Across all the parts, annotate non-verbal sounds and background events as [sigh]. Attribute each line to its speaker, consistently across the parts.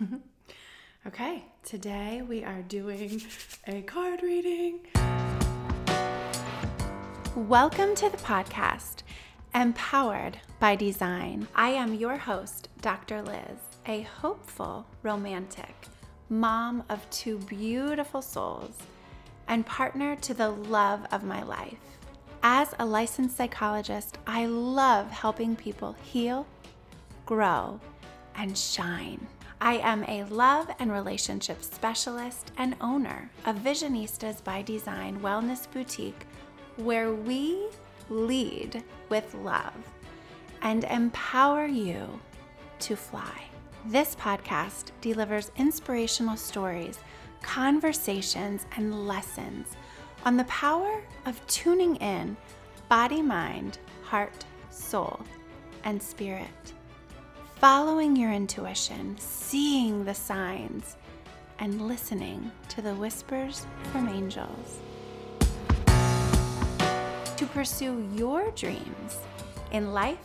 Speaker 1: [laughs] okay, today we are doing a card reading. Welcome to the podcast, Empowered by Design. I am your host, Dr. Lyz, a hopeful romantic, mom of two beautiful souls, and partner to the love of my life. As a licensed psychologist, I love helping people heal, grow, and shine. I am a love and relationship specialist and owner of Visionistas by Design Wellness Boutique, where we lead with love and empower you to fly. This podcast delivers inspirational stories, conversations, and lessons on the power of tuning in body, mind, heart, soul, and spirit. Following your intuition, seeing the signs, and listening to the whispers from angels. To pursue your dreams in life,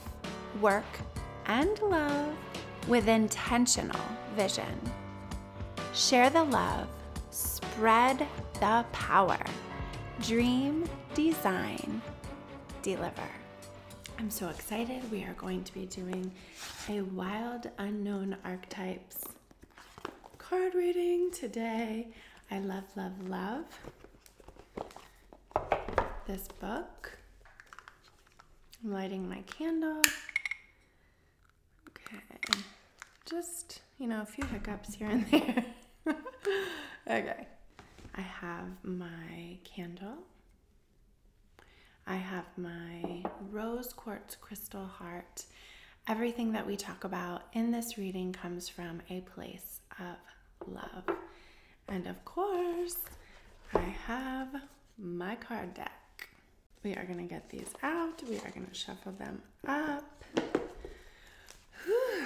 Speaker 1: work, and love with intentional vision. Share the love, spread the power. Dream, design, deliver. I'm so excited. We are going to be doing a wild unknown archetypes card reading today. I love, love, love this book. I'm lighting my candle. Okay. Just, you know, a few hiccups here and [laughs] there. okay. I have my candle. I have my rose quartz crystal heart. Everything that we talk about in this reading comes from a place of love. And of course, I have my card deck. We are going to get these out. We are going to shuffle them up. Whew.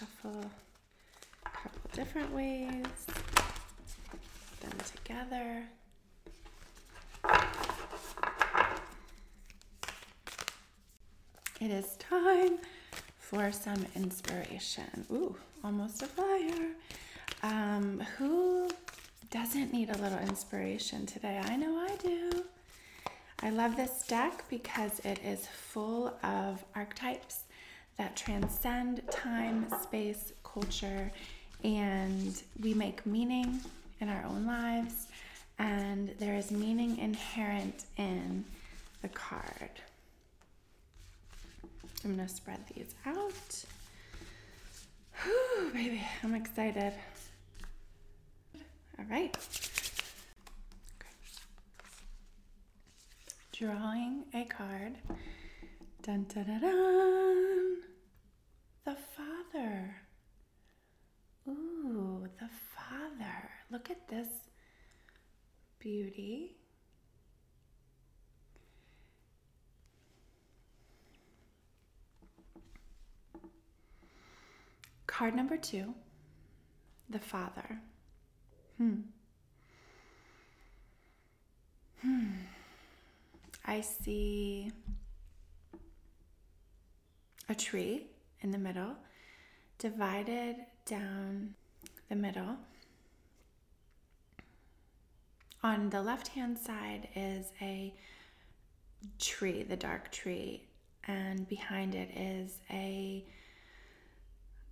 Speaker 1: shuffle a couple different ways, put them together. It is time for some inspiration. Ooh, almost a fire. Um, who doesn't need a little inspiration today? I know I do. I love this deck because it is full of archetypes that transcend time, space, culture, and we make meaning in our own lives, and there is meaning inherent in the card. I'm gonna spread these out. Whew, baby, I'm excited. All right. Drawing a card. Dun dun dun dun. The Father. Ooh, the Father. Look at this beauty. Card number two, the Father. Hmm. Hmm. I see a tree in the middle, divided down the middle. On the left hand side is a tree, the dark tree, and behind it is a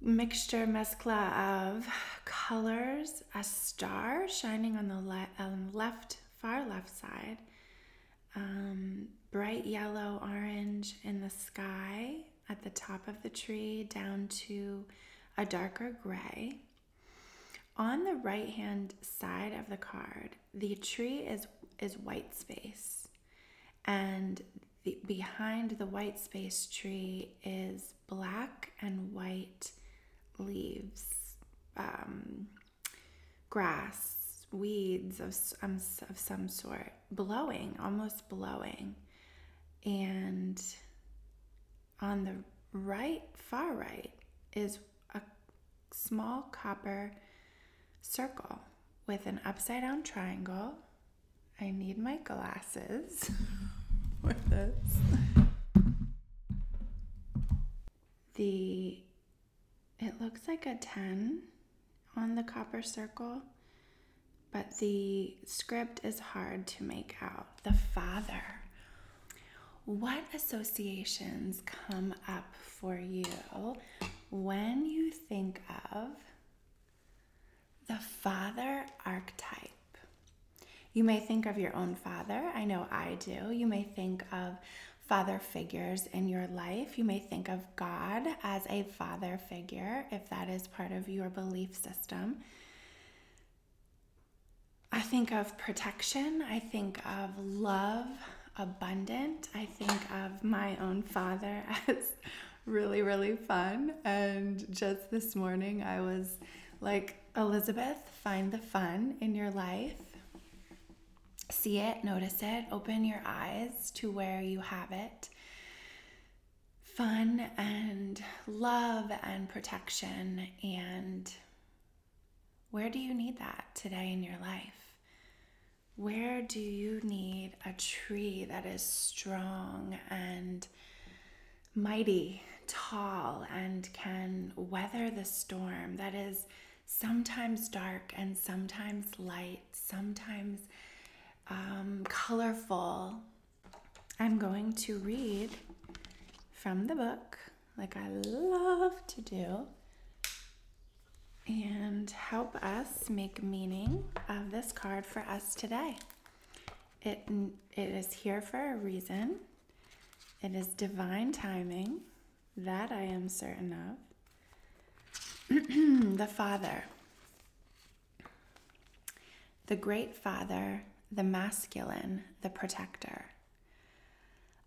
Speaker 1: mixture mezcla of colors, a star shining on the le- um, left, far left side, um, bright yellow, orange in the sky, at the top of the tree down to a darker gray. On the right hand side of the card, the tree is, is white space, and the, behind the white space tree is black and white leaves, um, grass, weeds of, um, of some sort, blowing, almost blowing. And on the right, far right, is a small copper circle with an upside down triangle. I need my glasses [laughs] for this. The it looks like a 10 on the copper circle, but the script is hard to make out. The Father. What associations come up for you when you think of the father archetype? You may think of your own father. I know I do. You may think of father figures in your life. You may think of God as a father figure if that is part of your belief system. I think of protection. I think of love, abundant. I think of my own father [laughs] as really, really fun. And just this morning, I was like, Elizabeth, find the fun in your life see it, notice it, open your eyes to where you have it. Fun and love and protection. And where do you need that today in your life? Where do you need a tree that is strong and mighty, tall, and can weather the storm that is sometimes dark and sometimes light, sometimes um, colorful. I'm going to read from the book, like I love to do, and help us make meaning of this card for us today. It, it is here for a reason. It is divine timing, that I am certain of. [clears throat] the Father. The Great Father the masculine, the protector.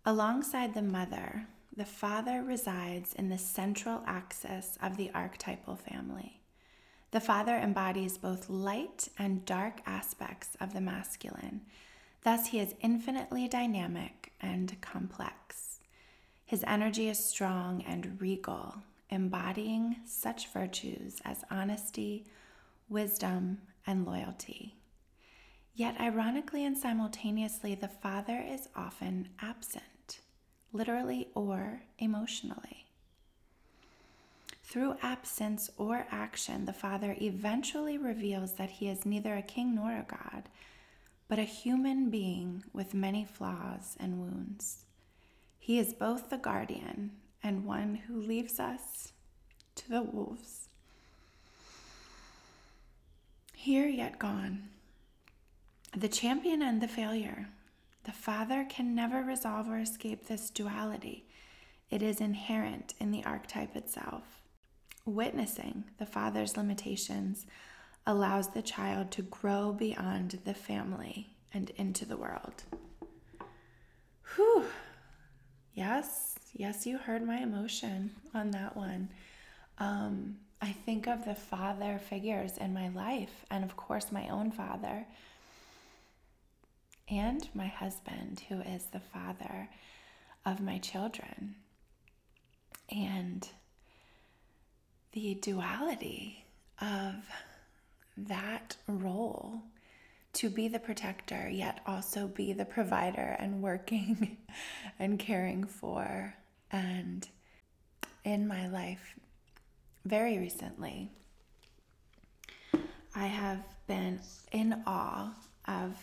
Speaker 1: Alongside the mother, the father resides in the central axis of the archetypal family. The father embodies both light and dark aspects of the masculine. Thus, he is infinitely dynamic and complex. His energy is strong and regal, embodying such virtues as honesty, wisdom, and loyalty. Yet, ironically and simultaneously, the father is often absent, literally or emotionally. Through absence or action, the father eventually reveals that he is neither a king nor a god, but a human being with many flaws and wounds. He is both the guardian and one who leaves us to the wolves. Here yet gone the champion and the failure. The father can never resolve or escape this duality. It is inherent in the archetype itself. Witnessing the father's limitations allows the child to grow beyond the family and into the world. Whew. Yes, yes, you heard my emotion on that one. Um, I think of the father figures in my life, and of course, my own father and my husband, who is the father of my children. And the duality of that role to be the protector, yet also be the provider and working [laughs] and caring for. And in my life, very recently, I have been in awe of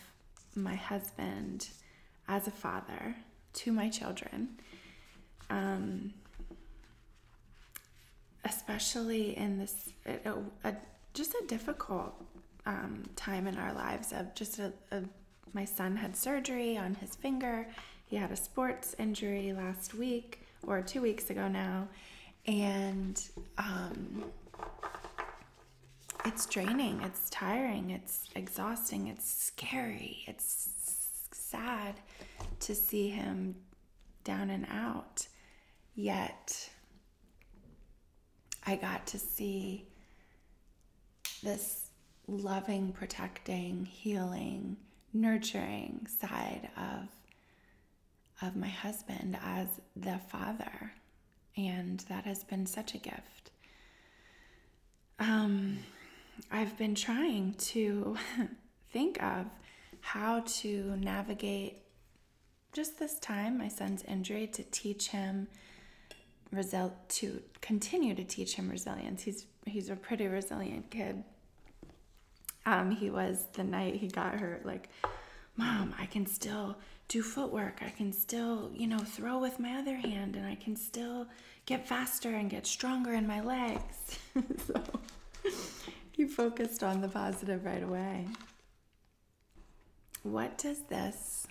Speaker 1: my husband as a father to my children. Um, especially in this, a, a, just a difficult um, time in our lives of just a, a, my son had surgery on his finger. He had a sports injury last week or two weeks ago now. And um, it's draining, it's tiring, it's exhausting, it's scary, it's sad to see him down and out. Yet, I got to see this loving, protecting, healing, nurturing side of of my husband as the father and that has been such a gift um I've been trying to [laughs] think of how to navigate just this time, my son's injury, to teach him resil- to continue to teach him resilience. He's he's a pretty resilient kid. Um, he was the night he got hurt, like, Mom, I can still do footwork. I can still, you know, throw with my other hand and I can still get faster and get stronger in my legs. [laughs] so he focused on the positive right away. What does this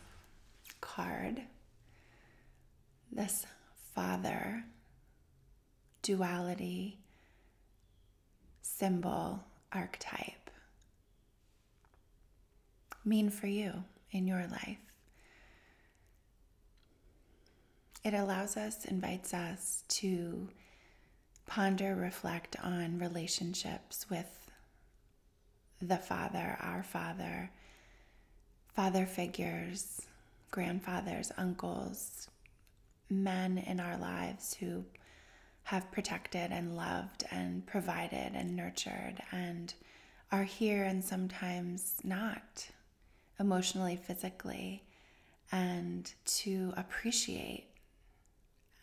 Speaker 1: card, this father duality symbol archetype mean for you in your life? It allows us, invites us to ponder, reflect on relationships with the Father, our Father, father figures, grandfathers, uncles, men in our lives who have protected and loved and provided and nurtured and are here and sometimes not emotionally, physically, and to appreciate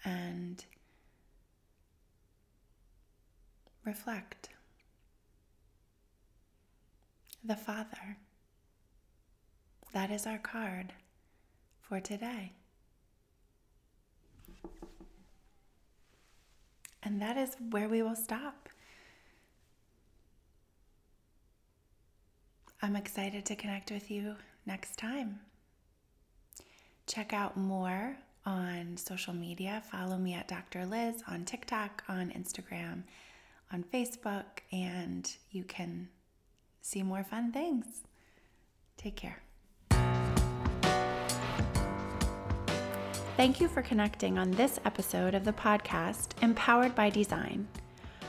Speaker 1: and reflect. The Father. That is our card for today. And that is where we will stop. I'm excited to connect with you next time. Check out more on social media. Follow me at Dr. Lyz on TikTok, on Instagram, on Facebook, and you can see more fun things. Take care. Thank you for connecting on this episode of the podcast, Empowered by Design.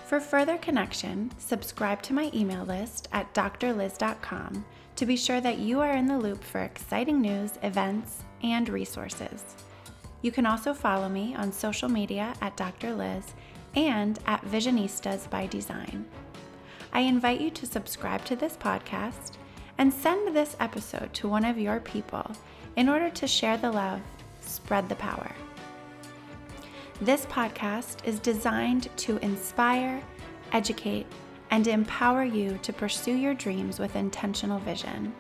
Speaker 1: For further connection, subscribe to my email list at drlyz.com to be sure that you are in the loop for exciting news, events, and resources. You can also follow me on social media at Dr. Lyz and at Visionistas by Design. I invite you to subscribe to this podcast and send this episode to one of your people in order to share the love, spread the power. This podcast is designed to inspire, educate, and empower you to pursue your dreams with intentional vision.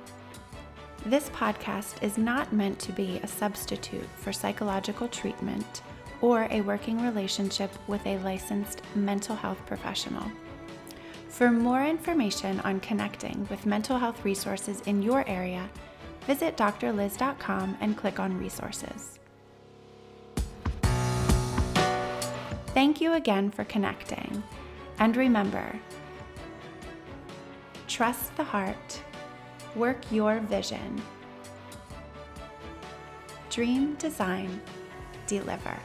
Speaker 1: This podcast is not meant to be a substitute for psychological treatment or a working relationship with a licensed mental health professional. For more information on connecting with mental health resources in your area, visit drlyz.com and click on resources. Thank you again for connecting. And remember, trust the heart Work your vision. Dream, design, deliver.